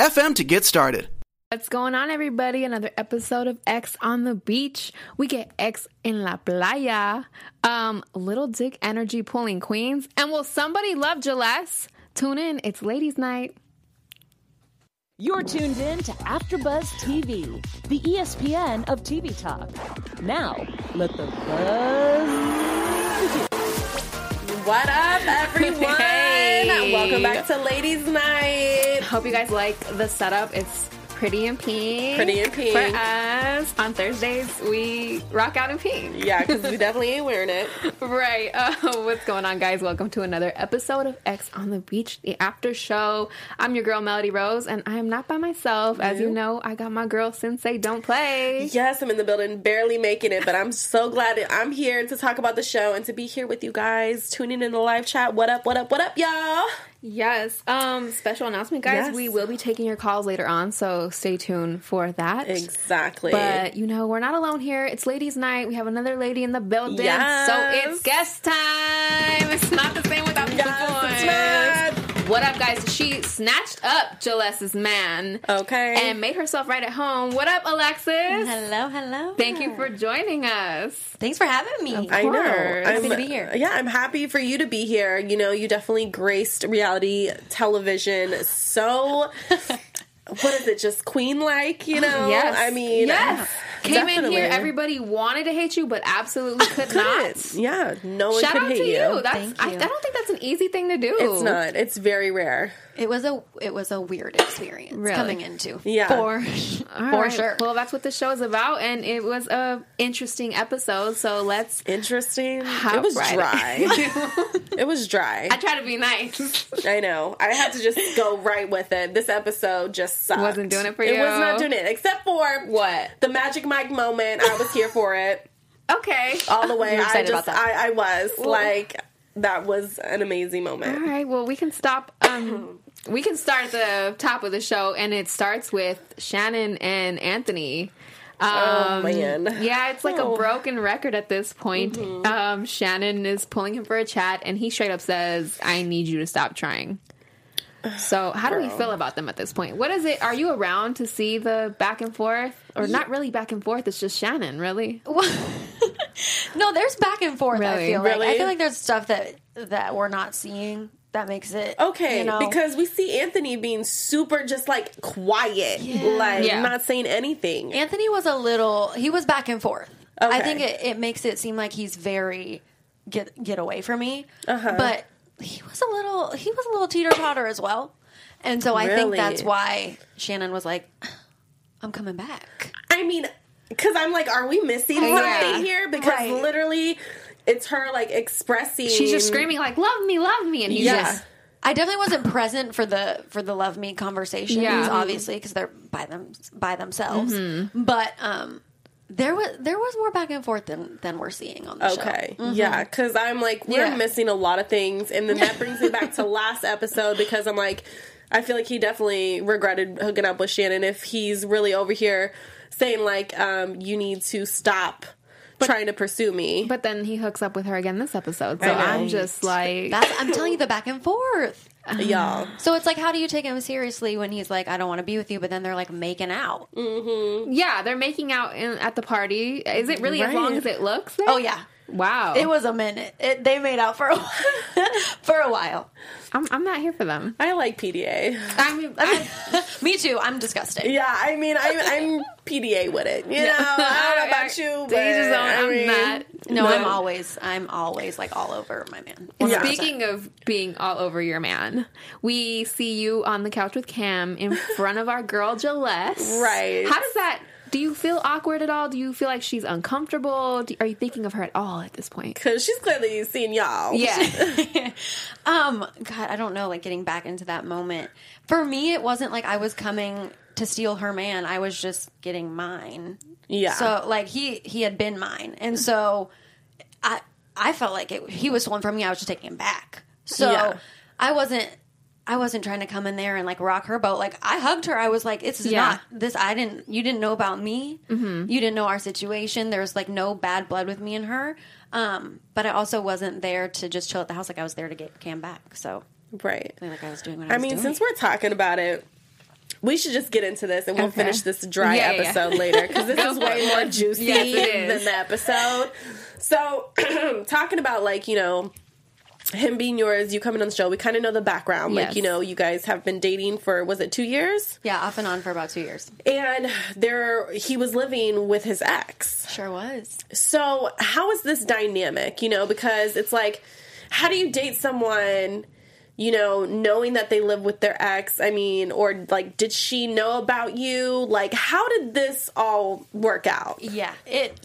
FM to get started. What's going on, everybody? Another episode of Ex on the Beach. We get X in la playa. Um, little dick energy pulling queens. And will somebody love Jaless? Tune in. It's ladies' night. You're tuned in to AfterBuzz TV, the ESPN of TV talk. Now, let the buzz begin. What up, everyone? Welcome back to Ladies' Night. Hope you guys like the setup. It's pretty in pink. Pretty in pink. For us, on Thursdays, we rock out in pink. Yeah, because we definitely ain't wearing it. Right. Uh, what's going on, guys? Welcome to another episode of Ex on the Beach, the after show. I'm your girl, Melody Rose, and I am not by myself. As you know, I got my girl, Sensei Don't Play. Yes, I'm in the building, barely making it, but I'm so glad that I'm here to talk about the show and to be here with you guys, tuning in the live chat. What up, what up, what up, y'all? Yes. Um, special announcement, guys. Yes. We will be taking your calls later on, so stay tuned for that. Exactly. But you know, we're not alone here. It's ladies' night. We have another lady in the building. Yes. So it's guest time. It's not the same without Yes, the boys. It's not. What up, guys? She snatched up Jaless's man. Okay. And made herself right at home. What up, Alexis? Hello, hello. Thank you for joining us. Thanks for having me. I know. Happy I'm, to be here. Yeah, I'm happy for you to be here. You know, you definitely graced reality television so. what is it? Just queen like, you know? Yes. I mean, yes. Came in here, everybody wanted to hate you, but absolutely could not. Yeah, no one Shout could out hate to you. you. That's Thank I, you. I don't think that's an easy thing to do. It's not. It's very rare. It was a it was a weird experience Really? coming into. Yeah. For All for right. sure. Well, that's what the show is about, and it was a interesting episode. So let's. Interesting. Hop it was right dry. it was dry. I try to be nice. I know. I had to just go right with it. This episode just sucked. Wasn't doing it for you. It you? was not doing it, except for What? the Magic Mike moment. I was here for it Okay. all the way. You're I just, about that. I, I was like, that was an amazing moment. All right. Well, we can stop. Um, we can start at the top of the show, and it starts with Shannon and Anthony. Um, Oh, man. Yeah, it's like Oh. a broken record at this point. Um, Shannon is pulling him for a chat, and he straight up says, "I need you to stop trying." So, how do we feel about them at this point? What is it? Are you around to see the back and forth, or not really back and forth? It's just Shannon, really. no, there's back and forth. I Really? feel like I feel like there's stuff that that we're not seeing that makes it Okay, You know, because we see Anthony being super just like quiet, like Yeah. not saying anything. Anthony was a little. He was back and forth. I think it, it makes it seem like he's very get get away from me. Uh-huh. But he was a little. He was a little teeter totter as well. And so I think Really? that's why Shannon was like, "I'm coming back." I mean, because I'm like, are we missing Yeah. something here? Because Right. literally, it's her like expressing. She's just screaming like, "Love me, love me," and he's Yeah. just I definitely wasn't present for the for the love me conversations, Yeah. obviously because they're by them by themselves. Mm-hmm. But um, there was there was more back and forth than than we're seeing on the show. Okay, yeah, because I'm like, we're Yeah. missing a lot of things, and then that brings me back to last episode because I'm like, I feel like he definitely regretted hooking up with Shannon if he's really over here saying like, um, you need to stop trying to pursue me. But then he hooks up with her again this episode. So I know. I'm just like, That's I'm telling you the back and forth. Y'all, So it's like, how do you take him seriously when he's like, I don't want to be with you, but then they're like making out? Mm-hmm. yeah, they're making out in, at the party. Is it really as long as it looks? there? Oh yeah, Wow. it was a minute. It, they made out for a while. for a while. I'm, I'm not here for them. I like PDA. I mean, I, Me too. I'm disgusting. Yeah, I mean, I'm, I'm PDA with it. You know, I don't know about you, but To each his own, I I'm mean, not. No, But- I'm always, I'm always like all over my man. Yeah. Speaking of being all over your man, we see you on the couch with Cam in front of our girl Jaless. Right. How does that Do you feel awkward at all? Do you feel like she's uncomfortable? Do, are you thinking of her at all at this point? Because she's clearly seen y'all. Yeah. Um, God, I don't know, like getting back into that moment. For me, it wasn't like I was coming to steal her man. I was just getting mine. Yeah. So like he he had been mine, and so I I felt like it, he was stolen from me. I was just taking him back. So Yeah. I wasn't. I wasn't trying to come in there and like rock her boat. Like I hugged her. I was like, "It's Yeah. not this. I didn't. You didn't know about me. Mm-hmm. You didn't know our situation. There's like no bad blood with me and her. Um, but I also wasn't there to just chill at the house. Like I was there to get Cam back. So Right. Like I was doing what I I was mean, doing. since we're talking about it, we should just get into this and we'll Okay. finish this dry Yeah, yeah. episode later because this is way more juicy Yes, than the episode. So, talking about like you know him being yours, you coming on the show, we kind of know the background. Like you know, you guys have been dating for was it two years? yeah, off and on for about two years. And there, he was living with his ex. Sure was. So, how is this dynamic? You know, because it's like, how do you date someone, you know, knowing that they live with their ex? I mean, or like, did she know about you? Like, how did this all work out? Yeah, it.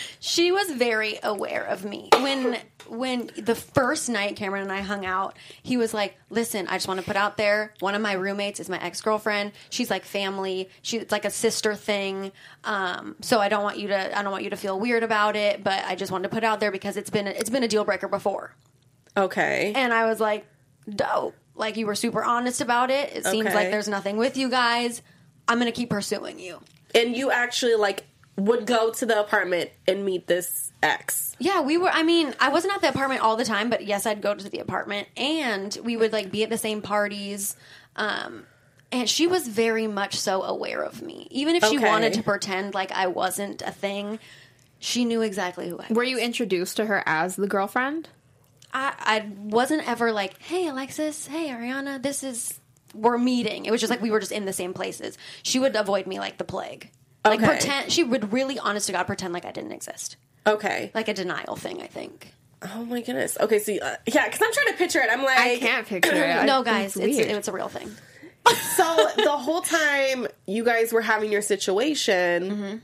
she was very aware of me when when the first night Cameron and I hung out. He was like, "Listen, I just want to put out there. One of my roommates is my ex girlfriend. She's like family. She it's like a sister thing. Um, so I don't want you to I don't want you to feel weird about it. But I just wanted to put out there because it's been a, it's been a deal breaker before. Okay. And I was like, dope. Like you were super honest about it. It seems Okay. like there's nothing with you guys. I'm gonna keep pursuing you. And you actually like would go to the apartment and meet this ex. Yeah, we were. I mean, I wasn't at the apartment all the time, but yes, I'd go to the apartment, and we would like be at the same parties. Um, and she was very much so aware of me, even if she Okay. wanted to pretend like I wasn't a thing. She knew exactly who I was. Were you introduced to her as the girlfriend? I, I wasn't ever like, "Hey, Alexis. Hey, Ariana. This is we're meeting." It was just like we were just in the same places. She would avoid me like the plague. Like Okay. pretend. She would really, honest to God, pretend like I didn't exist. Okay. Like a denial thing. I think. Oh my goodness. Okay, so uh, yeah, because I'm trying to picture it. I'm like, I can't picture it. No, guys, it's, weird. it's a real thing. so the whole time you guys were having your situation Mm-hmm.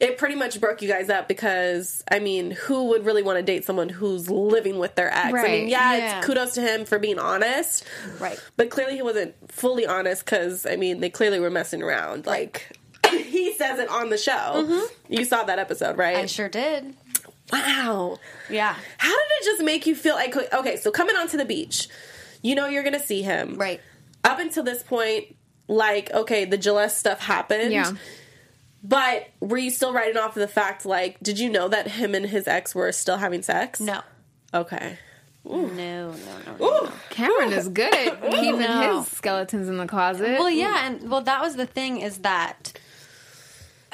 it pretty much broke you guys up because i mean who would really want to date someone who's living with their ex i mean yeah, yeah. it's kudos to him for being honest Right. but clearly he wasn't fully honest because i mean they clearly were messing around like he says it on the show you saw that episode right Mm-hmm. I sure did. wow Yeah. how did it just make you feel like okay so coming onto the beach you know you're gonna see him Right. up until this point, like, okay, the Gillette stuff happened. Yeah. But were you still writing off the fact, like, did you know that him and his ex were still having sex? No. Okay. No, no, no, no. no. Cameron is good at keeping No. his skeletons in the closet. Well, yeah, and well, that was the thing is that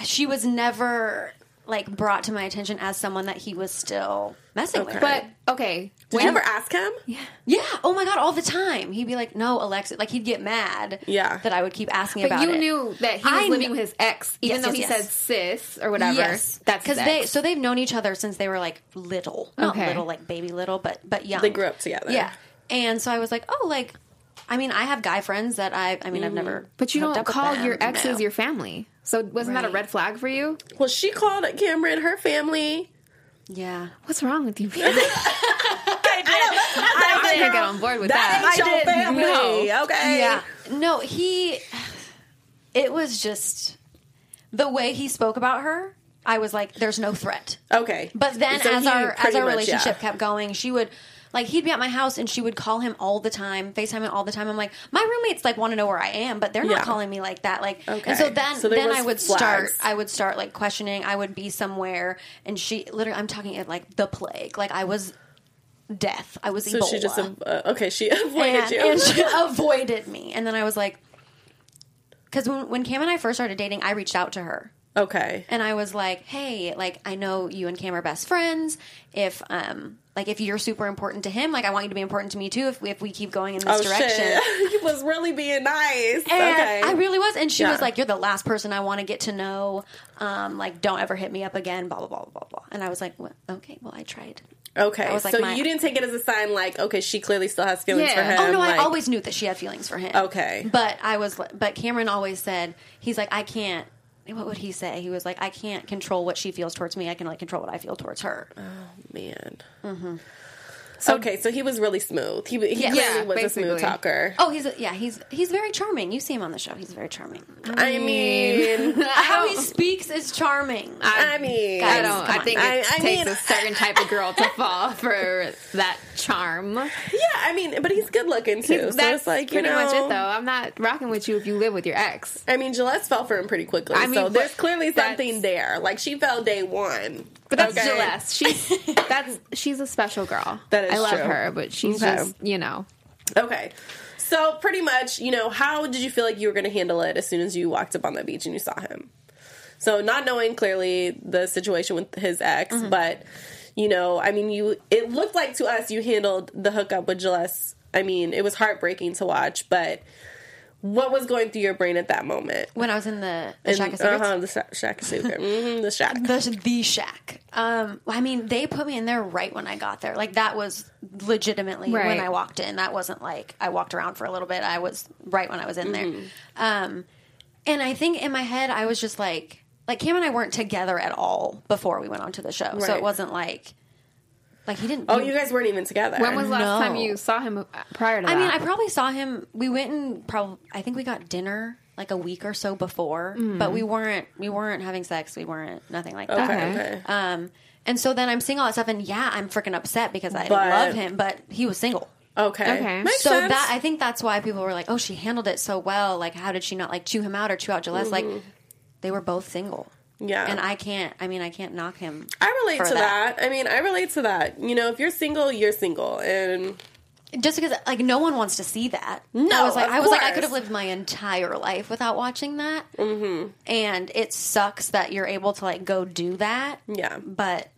she was never like brought to my attention as someone that he was still messing with. But okay, Did when- you ever ask him? yeah, yeah. oh my god, all the time he'd be like, "No, Alexa," like he'd get mad. Yeah. that I would keep asking But about you it. knew that he was I living kn- with his ex, even Yes, though yes, he yes. said sis or whatever. Yes, that's because they so they've known each other since they were like little, not Okay. little like baby little, but but young. They grew up together. Yeah, and so I was like, oh, like, I mean, I have guy friends that I, I mean, I've never, But you don't up call your exes No. your family. So wasn't that a red flag for you? Well, she called Cameron her family. yeah. What's wrong with you? people? I I can't get on board with That that. ain't your did. family. No. Okay. Yeah. No, he. It was just the way he spoke about her. I was like, "There's no threat." Okay. But then, So as our as pretty our much, relationship yeah. kept going, she would like he'd be at my house and she would call him all the time, Facetime him all the time. I'm like, my roommates like want to know where I am, but they're not Yeah. calling me like that. Like, Okay. and so then So then I would flags. start I would start like questioning. I would be somewhere and she literally I'm talking at like the plague. Like I was death. I was So Ebola. she just, uh, okay, she avoided and, you. and she avoided me. And then I was like, because when, when Cam and I first started dating, I reached out to her. okay. And I was like, "Hey, like I know you and Cam are best friends. If um like if you're super important to him, like I want you to be important to me too. If we, if we keep going in this Oh, direction." he was really being nice. And okay. I really was, and she Yeah. was like, "You're the last person I want to get to know. Um, like, don't ever hit me up again." Blah blah blah blah blah. And I was like, well, "Okay, well, I tried." Okay, like, so my- you didn't take it as a sign like, okay, she clearly still has feelings Yeah. for him. Oh no, I always knew that she had feelings for him. Okay. but I was, but Cameron always said he's like, I can't, what would he say? He was like, I can't control what she feels towards me. I can like control what I feel towards her. Oh man. Mm-hmm. Okay, so he was really smooth. He, he Yeah. clearly Yeah, was a smooth talker. Oh, he's a, yeah, he's he's very charming. You see him on the show. He's very charming. I mm. mean, How he speaks is charming. I mean, I don't. I on. think it I- I takes mean- a certain type of girl to fall for that charm. yeah, I mean, but he's good looking too. so That's it's like you pretty know, much it, though. I'm not rocking with you if you live with your ex. I mean, Gillette fell for him pretty quickly. I mean, so there's clearly something there. Like she fell day one. But that's Okay? Gillette. She's that's she's a special girl. That is I love true. her, but she's Okay. just you know. Okay. So pretty much, you know, how did you feel like you were going to handle it as soon as you walked up on the beach and you saw him? So not knowing clearly the situation with his ex, Mm-hmm. but you know, I mean, you it looked like to us you handled the hookup with Gillette. I mean, it was heartbreaking to watch, but what was going through your brain at that moment? when I was in the, the And- shack of secrets. uh-huh, the sa- shack of secrets. hmm the shack. The, the shack. Um, I mean, they put me in there right when I got there. Like that was legitimately Right. when I walked in. That wasn't like I walked around for a little bit. I was right when I was in there. Um, and I think in my head I was just like, like Cam and I weren't together at all before we went onto the show, so it wasn't like, like he didn't. Oh, he- you guys weren't even together. When was the last No. time you saw him prior to that? I mean, I probably saw him. We went and probably. I think we got dinner like a week or so before, but we weren't. We weren't having sex. We weren't nothing like that. okay, Okay. okay. Um, and so then I'm seeing all that stuff, and yeah, I'm freaking upset because I But- love him, but he was single. Okay. Okay. Makes so sense. that I think that's why people were like, "Oh, she handled it so well. Like, how did she not like chew him out or chew out Gillette? Like, they were both single." Yeah. and I can't. I mean, I can't knock him. I relate to that. I mean, I relate to that. You know, if you're single, you're single, and just because like no one wants to see that. No, I was like, I was like, I could have lived my entire life without watching that. Mm-hmm. And it sucks that you're able to like go do that. Yeah. but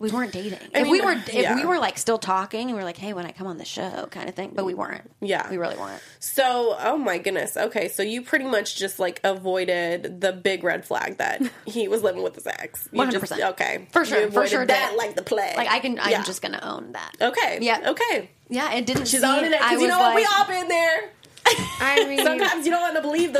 we weren't dating. if mean, we were, if yeah. we were like still talking, and we were like, hey, when I come on the show, kind of thing. But we weren't. Yeah. we really weren't. so oh my goodness. Okay, so you pretty much just like avoided the big red flag that he was living with his ex. 100%. okay For sure, for sure that like the plague. Like I can, Yeah. I'm just gonna own that. okay. Yeah. Okay. Yeah, it didn't. She's owning it I because you know what? We all been there. I mean, Sometimes you don't want to believe the,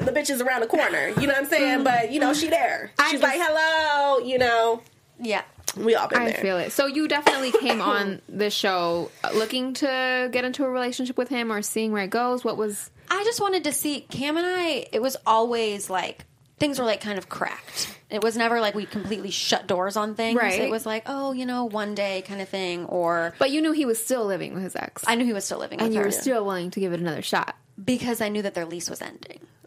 the the bitches around the corner. You know what I'm saying? Mm-hmm. But you know she there. I She's just- like, hello. You know, Yeah. We all been I there. feel it. So you definitely came on the show uh, looking to get into a relationship with him or seeing where it goes. What was I just wanted to see Cam and I. It was always like things were like kind of cracked. It was never like we completely shut doors on things. Right. It was like, oh, you know, one day kind of thing. Or But you knew he was still living with his ex. I knew he was still living and with you her were still willing to give it another shot. Because I knew that their lease was ending.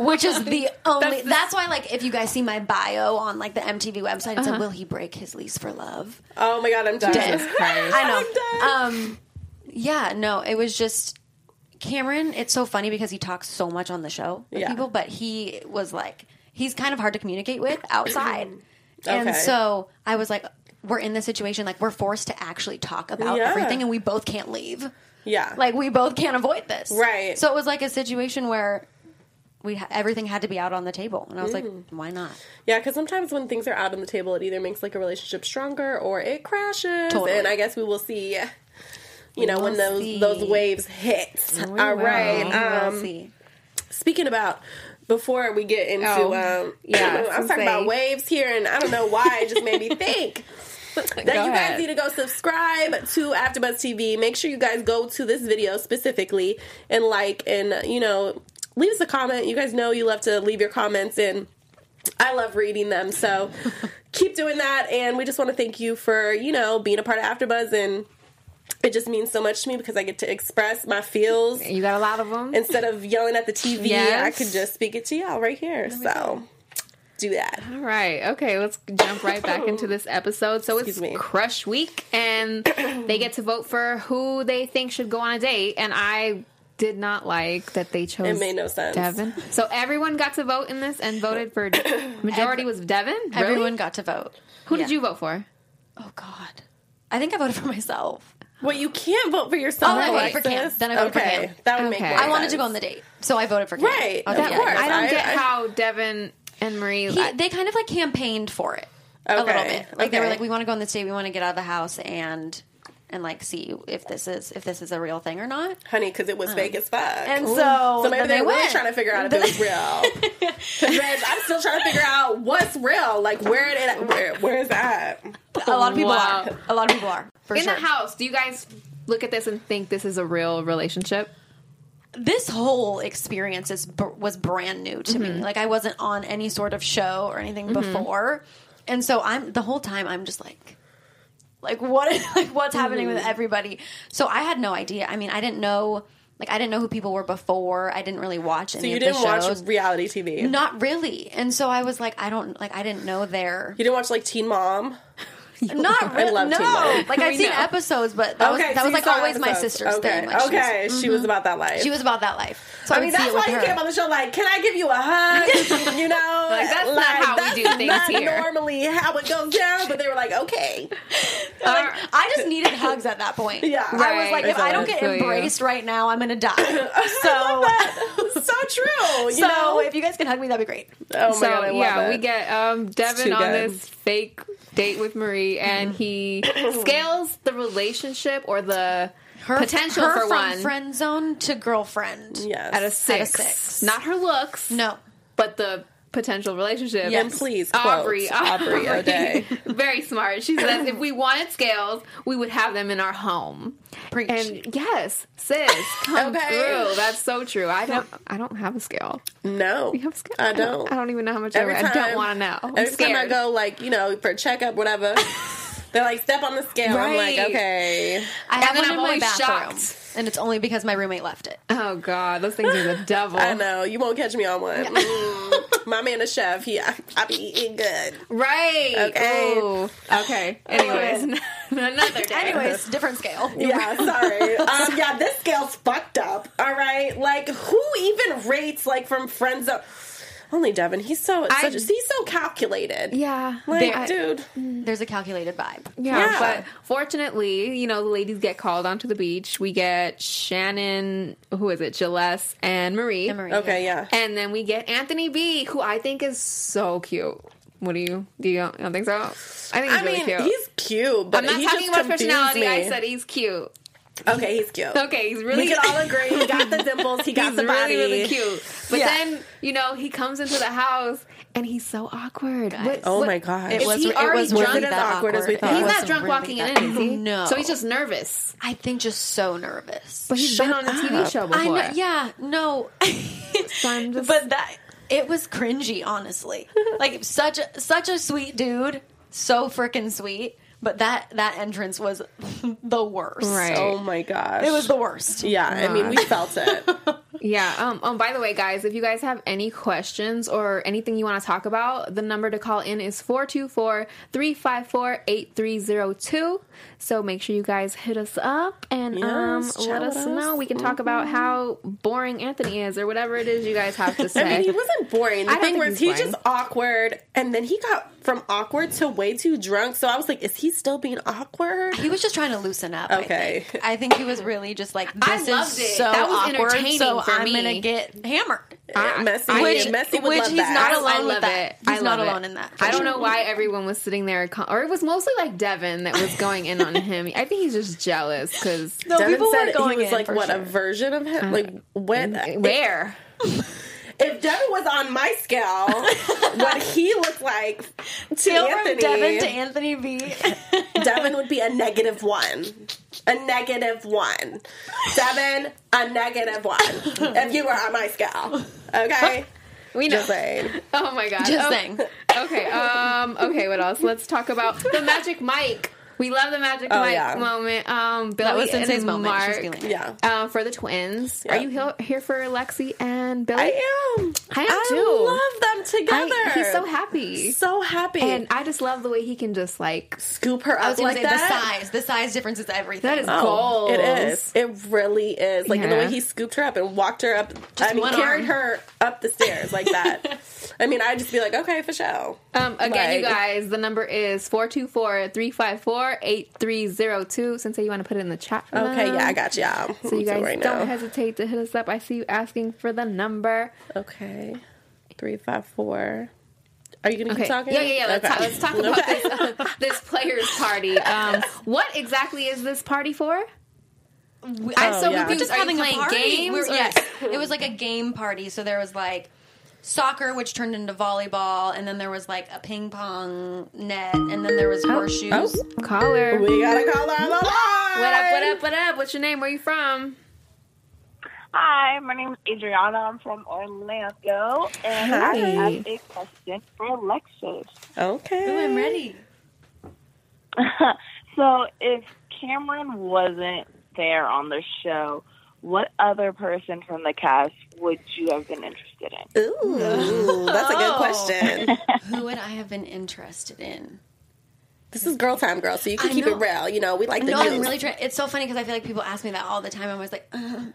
Which is the only. That's, why, like, if you guys see my bio on like the MTV website, it's like, will he break his lease for love? Oh my god, I'm done. I know. I'm done. Um, yeah, no, it was just Cameron. It's so funny because he talks so much on the show with Yeah. people, but he was like, he's kind of hard to communicate with outside, and so I was like, we're in this situation, like we're forced to actually talk about Yeah. everything, and we both can't leave. Yeah. Like we both can't avoid this, Right. So it was like a situation where. We ha- everything had to be out on the table, and I was like, Mm. "Why not?" Yeah, because sometimes when things are out on the table, it either makes like a relationship stronger or it crashes. Totally. And I guess we will see. You know when those see. those waves hit. All will. right. We will Um, see. speaking about before we get into Oh, um, yeah, I was to talking about waves here, and I don't know why it just made me think. that you guys need to go subscribe to AfterBuzz TV. Make sure you guys go to this video specifically and like and you know leave us a comment. You guys know you love to leave your comments and I love reading them. So keep doing that. And we just want to thank you for you know being a part of AfterBuzz and. It just means so much to me because I get to express my feels You got a lot of them. instead of yelling at the TV. Yes. I could just speak it to y'all right here. So do that. All right. Okay, let's jump right back into this episode. So it's me. Crush Week, and they get to vote for who they think should go on a date. And I did not like that they chose It made no sense. Devin. So everyone got to vote in this and voted for majority was Devin. Really? Everyone got to vote. Who Yeah. did you vote for? Oh God, I think I voted for myself. Well, you can't vote for yourself. Oh, I voted for Cam. Then I voted for. Cam. That would make Okay. more I wanted to go on the date, so I voted for Cam. Right, Oh, of yeah. course. I don't I- get I- how Devin and Marie. He, I- they kind of like campaigned for it a little bit. Like they were like, "We want to go on this date. We want to get out of the house." And and like see if this is if this is a real thing or not. honey, because it was um, fake as fuck. And so, So maybe they were really trying to figure out if it was real. 'Cause, bitch, I'm still trying to figure out what's real. Like where it where where is that? A lot of people Wow. are. A lot of people are. For In sure. the house, do you guys look at this and think this is a real relationship? This whole experience is was brand new to Mm-hmm. me. Like I wasn't on any sort of show or anything before, and so I'm the whole time I'm just like, like what like what's happening Mm-hmm. with everybody. So I had no idea. I mean, I didn't know. Like I didn't know who people were before. I didn't really watch any So you didn't watch reality TV? Not really. And so I was like, I don't like. I didn't know their. You didn't watch like Teen Mom? Not really. no. Teen Like I've seen know. episodes, but that was that so was like saw always my sister's okay. thing. Like, she was- okay, she was mm-hmm. about that life. She was about that life. So I, I mean, that's why you her. came on the show. Like, can I give you a hug? you know, Like, that's not how we do things not here. Normally, how it goes down, but they were like, okay, Like, I just needed hugs at that point. Yeah. I was Right. like, if I don't get embraced right now, I'm gonna die. so So, so true. You so know, if you guys can hug me, that'd be great. oh my so god, I love yeah, it. we get um, Devin on good. this fake date with Marie, and he scales the relationship or the potential her for from one friend zone to girlfriend. yes at a six. six. Not her looks, No, but the potential relationship. And please, Aubrey, quote, Aubrey O'Day. very smart. She says if we wanted scales, we would have them in our home. Preach. And yes, sis, come Okay. through. That's so true. I don't. I don't have a scale. no, You have a scale? I don't. I don't even know how much Every I, weigh. I don't want to know. I'm every scared. time I go, like you know, for a checkup, whatever. They're like, step on the scale. I'm like, Right. okay. I have then one I'm in my always bathroom, shocked. and it's only because my roommate left it. Oh God, those things are the devil. I know you won't catch me on one. Mm. My man, a chef. He, I, I be eating good. Right. Okay. Ooh. Okay. Anyways, another day. Anyways, different scale. Yeah, sorry. um, yeah, this scale's fucked up. All right, like who even rates like from friends? Zone? Only Devin. He's so I- such, he's so calculated. Yeah. like I- dude. There's a calculated vibe. Yeah, Yeah. but fortunately, you know, the ladies get called onto the beach. We get Shannon, who is it, Gillespie and Marie. And Marie, Okay, yeah. And then we get Anthony B, who I think is so cute. What do you do? You don't, you don't think so? I think he's I really mean, cute. he's cute, but I'm not he talking just about personality. Me. I said he's cute. Okay, he's cute. Okay, he's really. We can all agree. He got the dimples. He got he's the body. really, really cute. But Yeah. then, you know, he comes into the house and he's so awkward. What- Oh what- my god! It Is was. he It already was drunk? really Was it as that awkward as we thought? He's not drunk really walking in, is he? No. So he's just nervous. I think just so nervous. But he's Shut been on a TV up. show before. I know. Yeah. No. So I'm just- but that it was cringy, honestly. like such a, such a sweet dude, so freaking sweet. But that that entrance was the worst. Right. Oh my gosh. It was the worst. Yeah, I mean, we felt it. Yeah. Um, um. By the way, guys, if you guys have any questions or anything you want to talk about, the number to call in is 424-354-8302. So make sure you guys hit us up and um let chat us know. We can talk about how boring Anthony is or whatever it is you guys have to say. I mean, he wasn't boring. The I don't thing think was, he's he's just awkward, and then he got from awkward to way too drunk. So I was like, is he still being awkward? He was just trying to loosen up. I Okay. think. I think he was really just like, I this loved is it. so That was awkward, entertaining so for I'm me. gonna get hammered. I- uh, Messy, which, which- Messy would which love he's that. not alone I with love that. it. I He's not alone it. in that. I don't know why everyone was sitting there, or it was mostly like Devin that was going in on him. I think he's just jealous because No, Devin people said were going he was in like for what sure. a version of him. Uh, like when where if Devin was on my scale, what he looked like to Scale Anthony, from Devin to Anthony B. Devin would be a negative one. A negative one. Devin, a negative one. if you were on my scale. Okay? we know. Just saying. Oh my god! Just Oh, saying. Okay. Um. Okay. What else? Let's talk about the Magic Mike. We love the Magic Oh, Mike yeah. moment. Um, Billy That was Sensei's and moment. She's Mark. feeling. Yeah. Um, for the twins. Are you he- here for Lexi and Billy? I am. I am too. love them together. I- he's so happy. So happy. and I just love the way he can just like scoop her I up was like say that. the size. The size difference is everything. that is Oh, goals. It is. It really is. Like the way he scooped her up and walked her up. I mean, one carried arm. her up the stairs like that. I mean, I'd just be like, okay, for sure. Um, again, you guys, the number is 424-354-8302. Since you want to put it in the chat for Okay, them. yeah, I got ya. So you guys right don't now. hesitate to hit us up. I see you asking for the number. Okay. Three five four Are you gonna keep talking? Yeah, yeah, yeah. Let's, Okay. talk, let's talk about this, this players party. Um, what exactly is this party for? I'm so Oh, yeah. confused. We're just Are you having a playing party. games? We're- yes, it was like a game party. So there was like soccer, which turned into volleyball, and then there was like a ping pong net, and then there was oh, horseshoes. Oh. Caller. We got a call her on the line. What up? What up? What up? What's your name? Where are you from? Hi, my name is Adriana. I'm from Orlando, and I have a question for Alexis. Okay. Ooh, I'm ready. so, if Cameron wasn't there on the show, what other person from the cast would you have been interested in? Ooh, that's a good question. Who would I have been interested in? This is girl time, girl. So you can I keep know. it real. You know, we like the No, I'm really trying. It's so funny because I feel like people ask me that all the time. I'm always like, uh,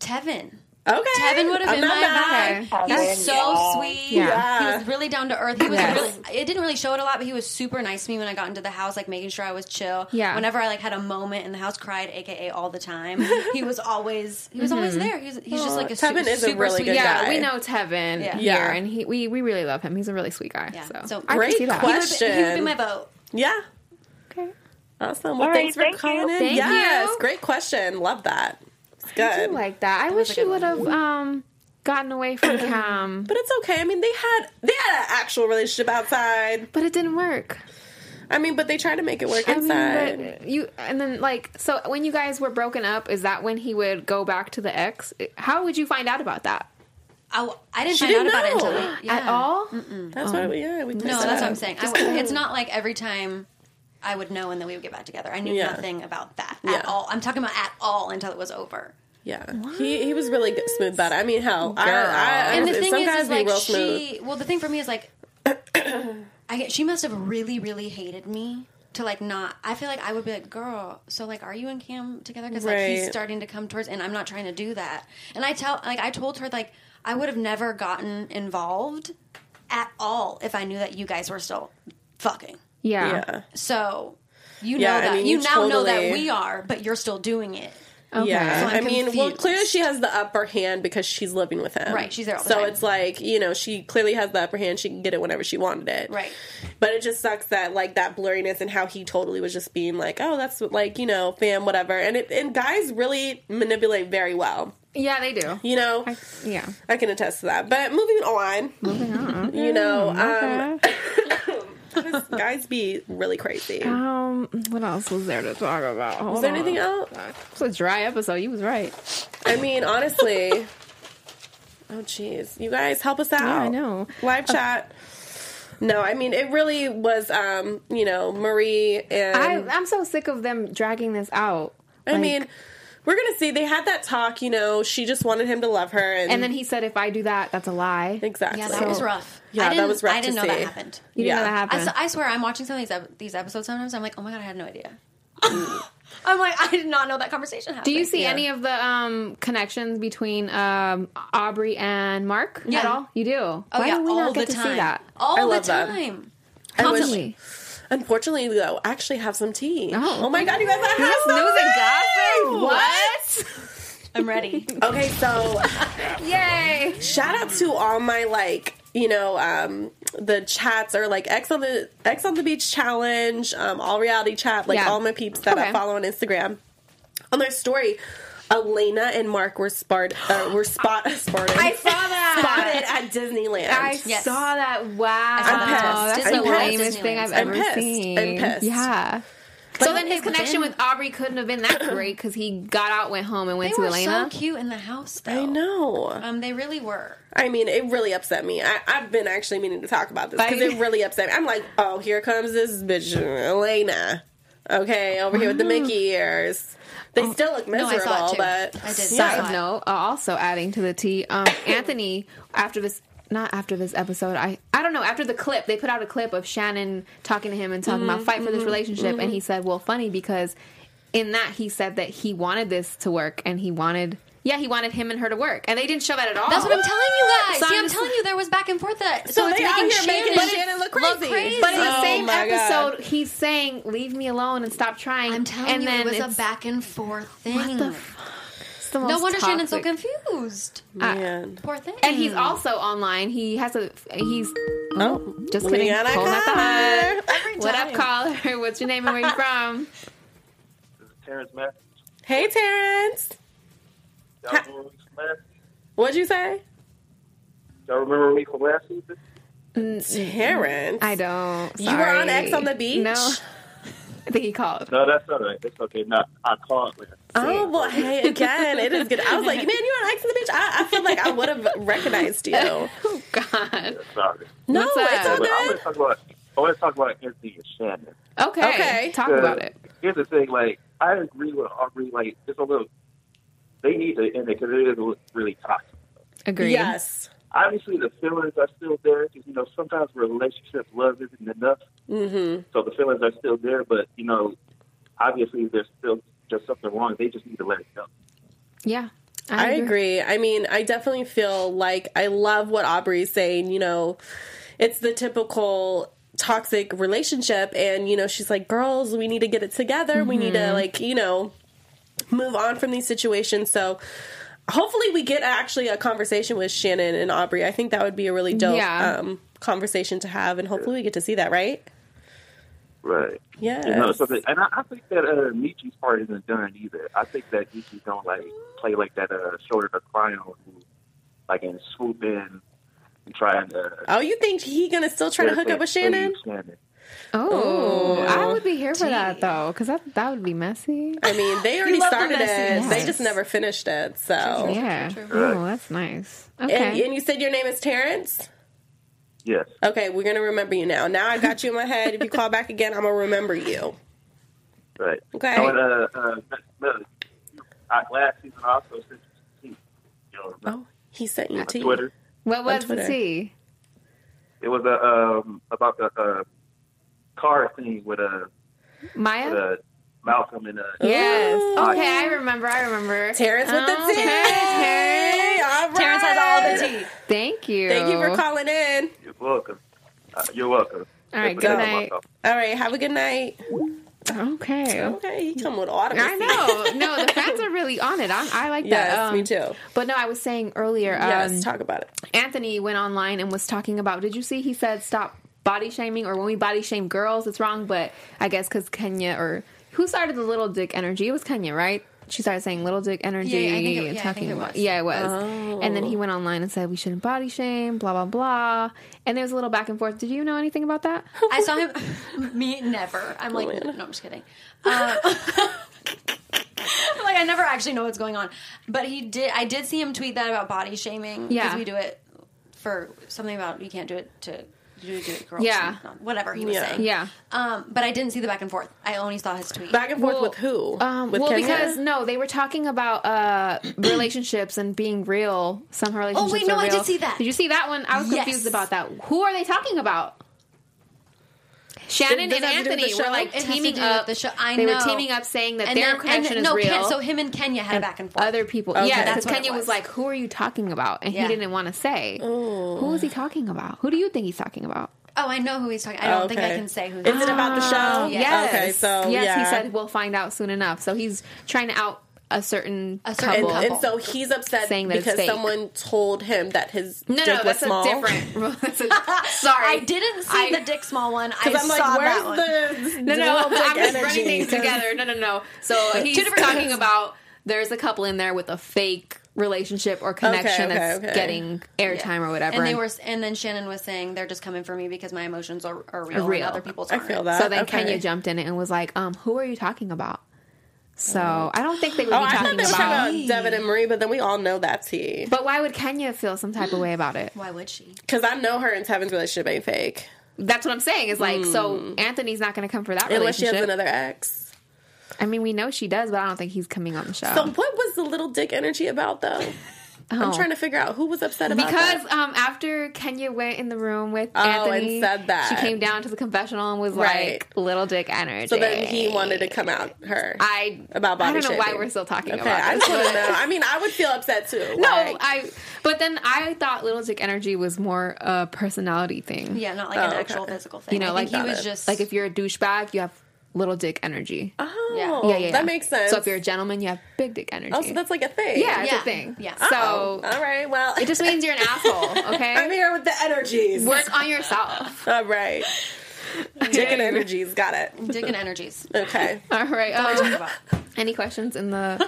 Tevin. Okay. Tevin would have I'm been my mad. vibe. He Tevin, was so yeah. sweet. Yeah. He was really down to earth. He was Yes. really. It didn't really show it a lot, but he was super nice to me when I got into the house, like making sure I was chill. Yeah. Whenever I like had a moment in the house, cried, aka all the time. he was always he was always mm-hmm. there. He's he's just like a Tevin super, is a really sweet good yeah, we know Tevin Yeah. here, and he we, we really love him. He's a really sweet guy. Yeah. So, So, great can see that. He would, be, question. he would be my vote. Yeah. Okay. Awesome. Well, All thanks right, for thank calling you. in. Thank yes, you. great question. Love that. It's I do like that. I was wish a you would have um gotten away from Cam, but it's okay. I mean, they had they had an actual relationship outside. but it didn't work. I mean, but they tried to make it work I mean, inside. but you and then like so when you guys were broken up, is that when he would go back to the ex? How would you find out about that I, I didn't She find out didn't about it until know. yeah. at all? that's why we yeah we No, placed it that's what. I'm saying. I w it's not like every time I would know and then we would get back together. I knew Yeah. nothing about that Yeah. at all. I'm talking about at all until it was over. Yeah, he he was really good, smooth about it. I mean, hell, I, I, And the thing some is, guys is like real smooth. she. Well, the thing for me is like, I get she must have really, really hated me to like not. I feel like I would be like, girl. So like, are you and Cam together? Because like he's starting to come towards, and I'm not trying to do that. And I tell like I told her like I would have never gotten involved at all if I knew that you guys were still fucking. Yeah. Yeah, So you know Yeah, I that mean, you, you now know that we are, but you're still doing it. Okay. yeah. So I mean, well, clearly she has the upper hand because she's living with him. Right, she's there all the so time. it's like you know she clearly has the upper hand. She can get it whenever she wanted it. Right. But it just sucks that like that blurriness and how he totally was just being like, oh, that's like you know, fam, whatever. And it and guys really manipulate very well. Yeah, they do. You know, I, yeah. I can attest to that. But moving on, moving on, you know, um, guys, guys be really crazy. Um, what else was there to talk about? Hold Was there on. anything else? It's a dry episode. You was right. I mean, honestly. oh, jeez. You guys help us out. Yeah, I know. Live chat. No, I mean, it really was, um, you know, Marie and. I, I'm so sick of them dragging this out. I Like, mean, we're going to see. They had that talk, you know, she just wanted him to love her. And, and then he said, "If I do that, that's a lie." Exactly. Yeah, that was rough. Yeah, I that didn't, was rough I didn't to know that see. happened. You didn't know Yeah. that I, happened. s- I swear, I'm watching some of these, these episodes sometimes. I'm like, oh my god, I had no idea. I'm like, I did not know that conversation happened. do you see Yeah. any of the um, connections between um, Aubrey and Mark at Yeah. all? You do. Oh Why yeah, do we all not the get to time. see that? All I the love that. time. I wish- Constantly. Unfortunately, though, I actually have some tea. Oh. Oh, my God, you guys, I have News some and gossip. What? I'm ready. Okay, so Yay! shout out to all my like you know um the chats or like x on the ex on the beach challenge um all reality chat like Yeah. all my peeps that Okay. i follow on instagram on their story elena and mark were spart uh, were spot spotted I saw that. spotted at disneyland I Yes. saw that. Wow, saw that too. that's I'm the pissed. lamest thing I've I'm ever pissed. seen. I'm pissed. Yeah. So then his connection then- with Aubrey couldn't have been that great because he got out, went home, and went They to were Elena. so cute in the house, though. i know Um, they really were. I mean, it really upset me. I, I've been actually meaning to talk about this because Right. it really upset me. I'm like, oh, here comes this bitch, Elena. Okay, over here with the Mickey ears. They still look No, I miserable, saw it too. but I did. Side saw note, uh, also adding to the tea, um, Anthony after this. Not after this episode. I I don't know. After the clip, they put out a clip of Shannon talking to him and talking about fight for this relationship, and he said, "Well, funny because in that he said that he wanted this to work, and he wanted, yeah, he wanted him and her to work, and they didn't show that at all. That's what I'm telling you guys. So See, I'm I'm just- telling you, there was back and forth. That so, So it's they out making here Shannon, making Shannon look crazy. But in the Oh same my God. episode, he's saying, "Leave me alone and stop trying." I'm telling and you, then it was a back and forth thing. What the It's the most No wonder Shannon's so confused. Man. Poor thing. And he's also online. He has a. He's. Oh, oh just we kidding. got a Pulling out the caller. What up, caller? What's your name and where you from? This is Terrence Matthews. Hey, Terrence. Y'all remember me from last season? What'd you say? Y'all remember me from last season? Terrence. I don't. You were on. Ex on the beach? No. I think he called. No, that's all right. That's okay. No, I called last. Oh well, hey again, it is good. I was like, man, you're on Ex on the beach? I, I feel like I would have recognized you. Oh God. Sorry. What's it's all up? I want good. to talk about. I want to talk about Anthony and Shannon. Okay. Okay. Talk Uh, about it. Here's the thing. Like, I agree with Aubrey. Like, it's a little. They need to end it because it is really toxic. Agreed. Yes. Obviously, the feelings are still there because you know sometimes relationships love isn't enough. Mm-hmm. So the feelings are still there, but you know, obviously there's still just something wrong. They just need to let it go. Yeah. I agree. I mean, I definitely feel like I love what Aubrey's saying. You know, it's the typical toxic relationship, and you know, she's like, "Girls, we need to get it together. We need to like, you know, move on from these situations." So. Hopefully, we get actually a conversation with Shannon and Aubrey. I think that would be a really dope Yeah. um, conversation to have, and hopefully, we get to see that. Right? Right. Yeah. You know, so the, and I, I think that uh, Michi's part isn't done either. I think that Michi don't like play like that uh, shoulder to cry on, who, like and swoop in and try and. Uh, Oh, you think he gonna still try to hook up with Shannon? Shannon. Oh, Ooh. I would be here for that though, because that that would be messy. I mean, they already love the started it. messiness. They just never finished it. So, Yeah. true. Oh, that's nice. Okay. and, and you said your name is Terrence. Yes. Okay, we're gonna remember you now. Now I got you in my head. If you call back again, I'm gonna remember you. Right. Okay. So, uh, uh, uh, uh, last season also sent you, you Oh, he sent you a on tea. Twitter. what was the Twitter. tea? It was uh, um, about the uh, car thing with uh, Maya. with, uh, Malcolm and uh, yes. Ooh. Okay, I remember. I remember. Terrence with the Oh, tea. Terrence, All right. Terrence has all the tea. Thank you. Thank you for calling in. You're welcome. Uh, you're welcome. All right, good night. All right, have a good night. Okay. Okay, he come with all the I know. No, the fans are really on it. I, I like that. Yes, Um, me too. But no, I was saying earlier. Um, Yes, talk about it. Anthony went online and was talking about. Did you see? He said stop body shaming, or when we body shame girls, it's wrong. But I guess because Kenya or who started the little dick energy? It was Kenya, right? She started saying little dick energy Yeah, I think it- and yeah, I talking think it about was. yeah, it was. Oh. And then he went online and said we shouldn't body shame, blah blah blah. And there was a little back and forth. Did you know anything about that? I saw him. Me never. I'm like, man. no, I'm just kidding. Uh, like I never actually know what's going on, but he did. I did see him tweet that about body shaming. Yeah. because we do it for something about you can't do it to you do it to girls. Yeah. and whatever he was Yeah. saying. Yeah. Um, but I didn't see the back and forth. I only saw his tweet. Back and forth Well, with who? Um, with well, Kenya? because no, they were talking about uh, relationships and being real. Some relationships. Oh, wait, no, are I real. did see that. Did you see that one? I was Yes. confused about that. Who are they talking about? Shannon and that have to do with Anthony were like It teaming up. the show. I they know. were teaming up, saying that and their then, connection and, is no, real. Ken, so him and Kenya had a back and forth. other people, Okay. yeah, That's because what Kenya was. was. like, "Who are you talking about?" And Yeah. he didn't want to say. Who is he talking about? Who do you think he's talking about? oh, I know who he's talking. I don't think I can say who. Is it about the show? Yes. Ah, yes. Okay, so yes, yeah. he said we'll find out soon enough. So he's trying to out a certain A certain couple. and so he's upset Saying that because someone told him that his no, dick no, was that's small. a different. that's a, sorry, I didn't see I- the dick small one. I Because I'm saw like, that where's one. the No, no, dick I'm just energy? running things 'Cause- together. No, no, no. So he's different talking about there's a couple in there with a fake relationship or connection okay, that's okay. getting airtime or whatever. And they were, and then Shannon was saying they're just coming for me because my emotions are, are real, Real. and other people's I aren't. feel that. so then okay. Kenya jumped in it and was like, um, "Who are you talking about?" So I don't think they would Oh, be I thought talking they were about. talking about Devin and Marie, but then we all know that's he. But why would Kenya feel some type of way about it? Why would she? Because I know her and Tevin's relationship ain't fake. That's what I'm saying. Is like, so Anthony's not going to come for that Hmm. Unless she relationship. has another ex. I mean, we know she does, but I don't think he's coming on the show. So what was the little dick energy about though? I'm Oh. trying to figure out who was upset about it. Because that. um, after Kenya went in the room with Oh, and Anthony, said that. she came down to the confessional and was Right. like, "Little dick energy." So then he wanted to come out her. I about I don't know why we're still talking Okay, about I this. just want to know. I mean, I would feel upset too. No, like- I. But then I thought little dick energy was more a personality thing. Yeah, not like Oh, an okay. actual physical thing. you know, I like he was it. just like if you're a douchebag, you have little dick energy. Oh, Yeah. yeah, yeah, yeah. that makes sense. So if you're a gentleman, you have big dick energy. oh, so that's like a thing. yeah, it's Yeah. a thing. Yeah. So Oh, all right. Well, it just means you're an asshole. Okay. I'm here with the energies. Work on yourself. All right. Dick and energies. Got it. Dick and energies. Okay. All right. Talk Um, about. any questions in the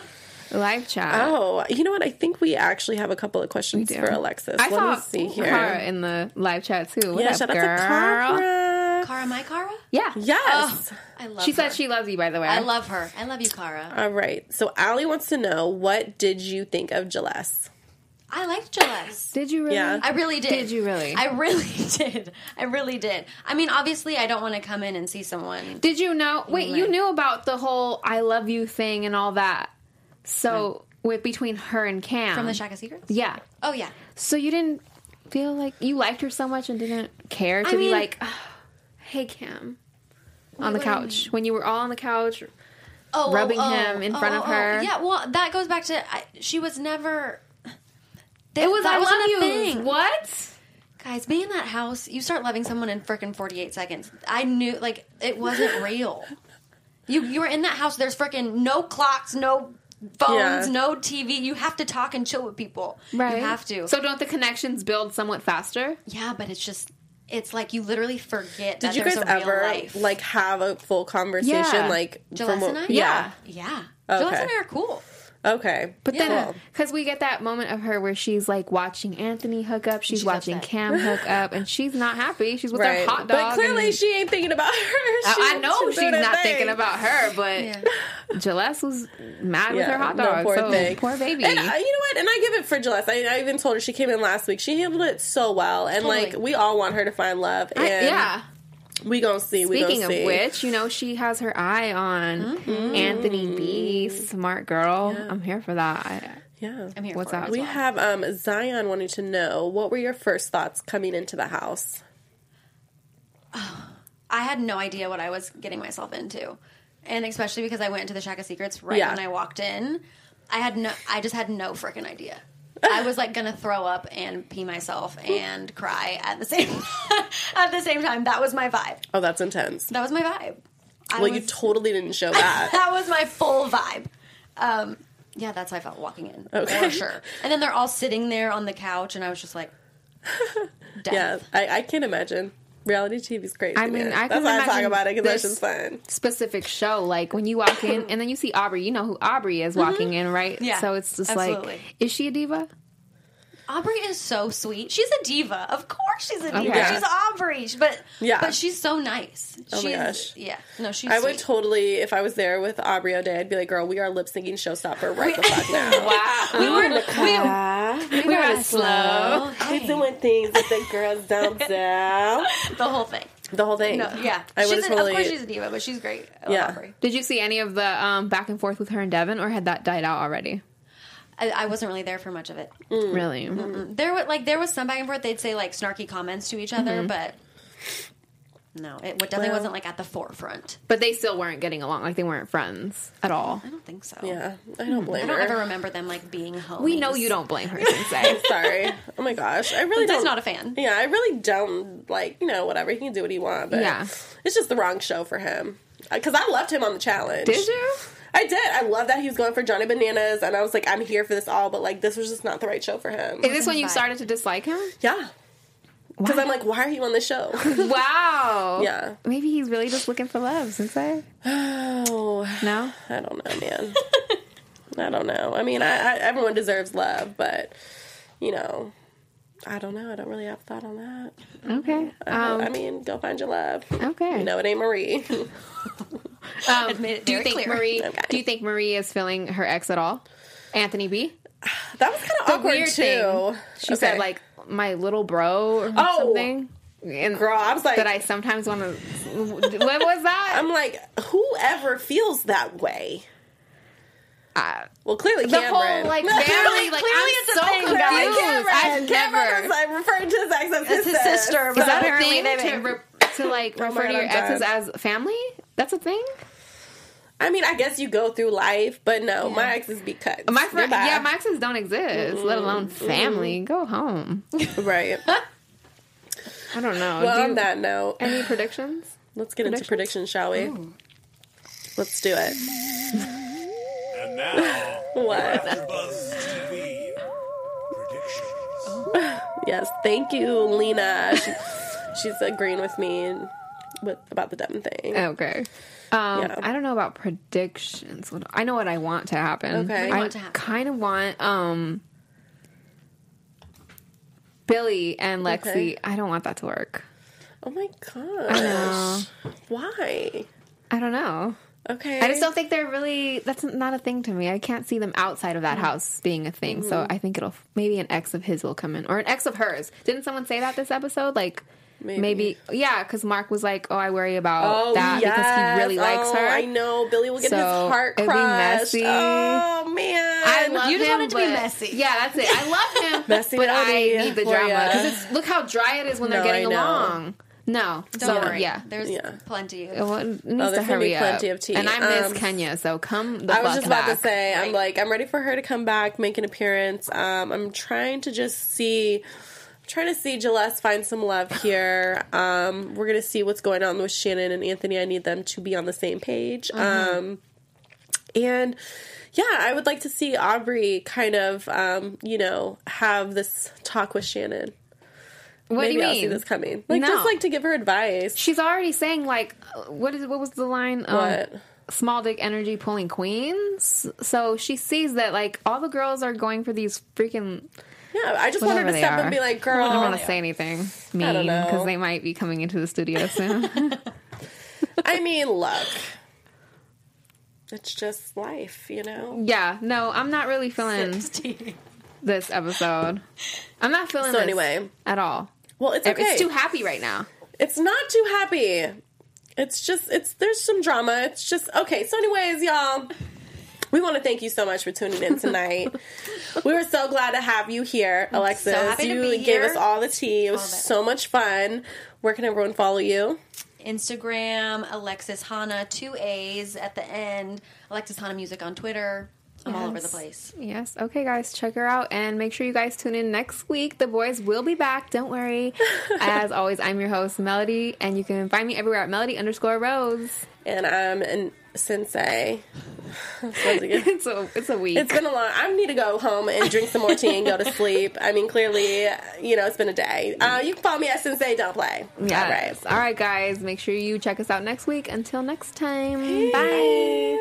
live chat? Oh, you know what? I think we actually have a couple of questions for Alexis. I Let saw me see here. Cara in the live chat too. What yeah, up, shout out girl? to Cara. Cara, my Cara? Yeah. Yes. I love She her. said she loves you, by the way. I love her. I love you, Cara. All right. So Allie wants to know what did you think of Gillespie? I liked Gillespie. Did you really? Yeah. I really did. Did you really? I really did. I really did. I mean, obviously, I don't want to come in and see someone. Did you know? Wait, you knew about the whole "I love you" thing and all that. So with between her and Cam From the Shack of Secrets? Yeah. Oh, yeah. So you didn't feel like you liked her so much and didn't care to I be mean- like, "Ah, "Hey, Cam," on the you couch when you were all on the couch. Oh, oh Rubbing oh, oh, him in oh, front oh, of oh. her. Yeah, well, that goes back to I, she was never. That, It was that I wasn't love a you. thing. What? Guys, be in that house. You start loving someone in freaking forty eight seconds. I knew like it wasn't real. You you were in that house. There's freaking no clocks, no phones, Yeah. no TV. You have to talk and chill with people. Right. You have to. So don't the connections build somewhat faster? yeah, but it's just it's like you literally forget. Did that you guys a ever like have a full conversation? Yeah. Like Gillespie from and I? Yeah. Yeah. Okay. Gillespie and I are cool. Okay. But then, because we get that moment of her where she's like watching Anthony hook up, she's, She's watching upset. Cam hook up, and she's not happy. She's with Right. her hot dog. But clearly and- she ain't thinking about her. I, I know she's, not thing. thinking about her, but Yeah. Was mad with her hot no, dog. poor so thing. poor baby. And uh, you know what? And I give it for Gillespie. I, I even told her she came in last week. She handled it so well, and Totally. like we all want her to find love. And I- yeah. We gonna see. we Speaking gonna of see. which, you know, she has her eye on Mm-hmm. Anthony B. Smart girl. I'm here for that. I, yeah. I'm here What's for it up? We well. have um, Zion wanting to know what were your first thoughts coming into the house? I had no idea what I was getting myself into. And especially because I went into the Shack of Secrets right Yeah. when I walked in. I had no I just had no freaking idea. I was like gonna throw up and pee myself and cry at the same at the same time. That was my vibe. Oh, that's intense. That was my vibe. I Well, you totally didn't show that. that was my full vibe. Um, yeah, that's how I felt walking in Okay. for sure. And then they're all sitting there on the couch, and I was just like, death. yeah, I, I can't imagine. Reality TV is crazy. I mean, man. I that's can why I talk about it because that's this- just fun. specific show. Like when you walk in and then you see Aubrey, you know who Aubrey is walking in, right? Mm-hmm. Yeah, So it's just absolutely. like, is she a diva? Aubrey is so sweet. She's a diva. Of course she's a diva. Okay. She's Aubrey. But Yeah. but she's so nice. Oh my gosh. Yeah. No, she's I would totally, if I was there with Aubrey O'Day, I'd be like, "Girl, we are lip syncing showstopper right the fuck now." Wow. we were we, we were slow. Hey, We doing things with the girls down down. the whole thing. The whole thing. No, yeah. I she's would a- totally. Of course she's a diva, but she's great. I love Yeah. Aubrey. Did you see any of the um, back and forth with her and Devin, or had that died out already? I, I wasn't really there for much of it. Mm. Really? There was like there was some back and forth. They'd say like snarky comments to each other, mm-hmm. but no, it definitely Well- wasn't like at the forefront. But they still weren't getting along. Like they weren't friends at all. I don't think so. yeah, I don't blame I don't her. ever remember them like being home. We know you don't blame her, Sensei. Sorry. Oh my gosh, I really That's don't. not a fan. Yeah, I really don't like. You know, whatever he can do what he wants, but Yeah. it's just the wrong show for him. Because I loved him on the challenge. Did you? I did. I love that he was going for Johnny Bananas, and I was like, I'm here for this all, but like, this was just not the right show for him. Is this when you started to dislike him? yeah. Because I'm like, why are you on the show? Wow. yeah. Maybe he's really just looking for love, Sensei. Oh, No? I don't know, man. I don't know. I mean, I, I everyone deserves love, but you know, I don't know. I don't really have a thought on that. Okay. Um, I mean, go find your love. okay. You know, it ain't Marie. um, it do you think clear. Marie? Okay. Do you think Marie is feeling her ex at all? Anthony B. that was kind of awkward weird too. thing. She said like my little bro or Oh. something. And girl, I was like, that I sometimes want to. What was that? I'm like, whoever feels that way. Uh, Well, clearly the Cameron. whole like family, like clearly I'm it's a thing, confused. Cameron. I've Cameron never. is like referring to his ex as his, his sister, Is that a apparently thing to, re- to like Oh refer to your I'm exes as family? That's a thing. I mean, I guess you go through life, but no, my exes be cut. My friend, yeah, my exes don't exist, let alone family. Go home. right. I don't know. Well, Do on that note, any predictions? let's get into predictions, shall we? Let's do it. And now, What? AfterBuzz TV predictions. Yes, thank you, Lena. She, she's agreeing with me with about the dumb thing. Okay. Um, Yeah. I don't know about predictions. I know what I want to happen. Okay. What do you I want to happen? kind of want um Billy and Lexi. Okay. I don't want that to work. Oh my I know. Why? I don't know. Okay. I just don't think they're really. That's not a thing to me. I can't see them outside of that Mm. house being a thing. So Mm-hmm. I think it'll maybe an ex of his will come in or an ex of hers. Didn't someone say that this episode? Like Maybe. maybe, yeah, because Mark was like, "Oh, I worry about Oh, that yes. because he really likes Oh, her." I know. Billy will get So, his heart it'd be crushed. messy. Oh man. I love You just him, want it to be messy. Yeah, that's it. I love him, Messy but I need the drama ya. because look how dry it is when No, they're getting I know. along. No, Don't so worry. yeah, There's Yeah. plenty of. it it needs Oh, to there's gonna hurry be up. plenty of tea. And I miss Um, Kenya, so come the I was fuck just about back. to say, I'm like, I'm ready for her to come back, make an appearance. Um, I'm trying to just see, trying to see Celeste find some love here. Um, we're gonna see what's going on with Shannon and Anthony. I need them to be on the same page. Mm-hmm. Um, and yeah, I would like to see Aubrey kind of, um, you know, have this talk with Shannon. What Maybe do you I'll mean? see this coming. Like No. just like to give her advice. She's already saying like, what is what was the line? Um, Small dick energy pulling queens. So she sees that like all the girls are going for these freaking. Yeah, I just want her to step are. and be like, girl. I don't want to say anything mean because they might be coming into the studio soon. I mean, look. It's just life, you know? yeah, no, I'm not really feeling this episode. I'm not feeling So anyway. at all. Well, it's okay. It's too happy right now. It's not too happy. It's just it's there's some drama. It's just okay. So, anyways, y'all, we want to thank you so much for tuning in tonight. we were so glad to have you here, Alexis. happy to you gave here. us all the tea. It was so much fun. Where can everyone follow you? Instagram, Alexis Hana, two A's at the end. Alexis Hana Music on Twitter. I'm all over the place. Yes. Okay, guys, check her out and make sure you guys tune in next week. The boys will be back. Don't worry. As always, I'm your host, Melody, and you can find me everywhere at Melody underscore Rose. And I'm an sensei. It's a it's a week. It's been a long. I need to go home and drink some more tea and go to sleep. I mean, clearly, you know, it's been a day. Uh, you can follow me at Sensei Don't Play. yes. All right, guys. Make sure you check us out next week. Until next time. All Bye.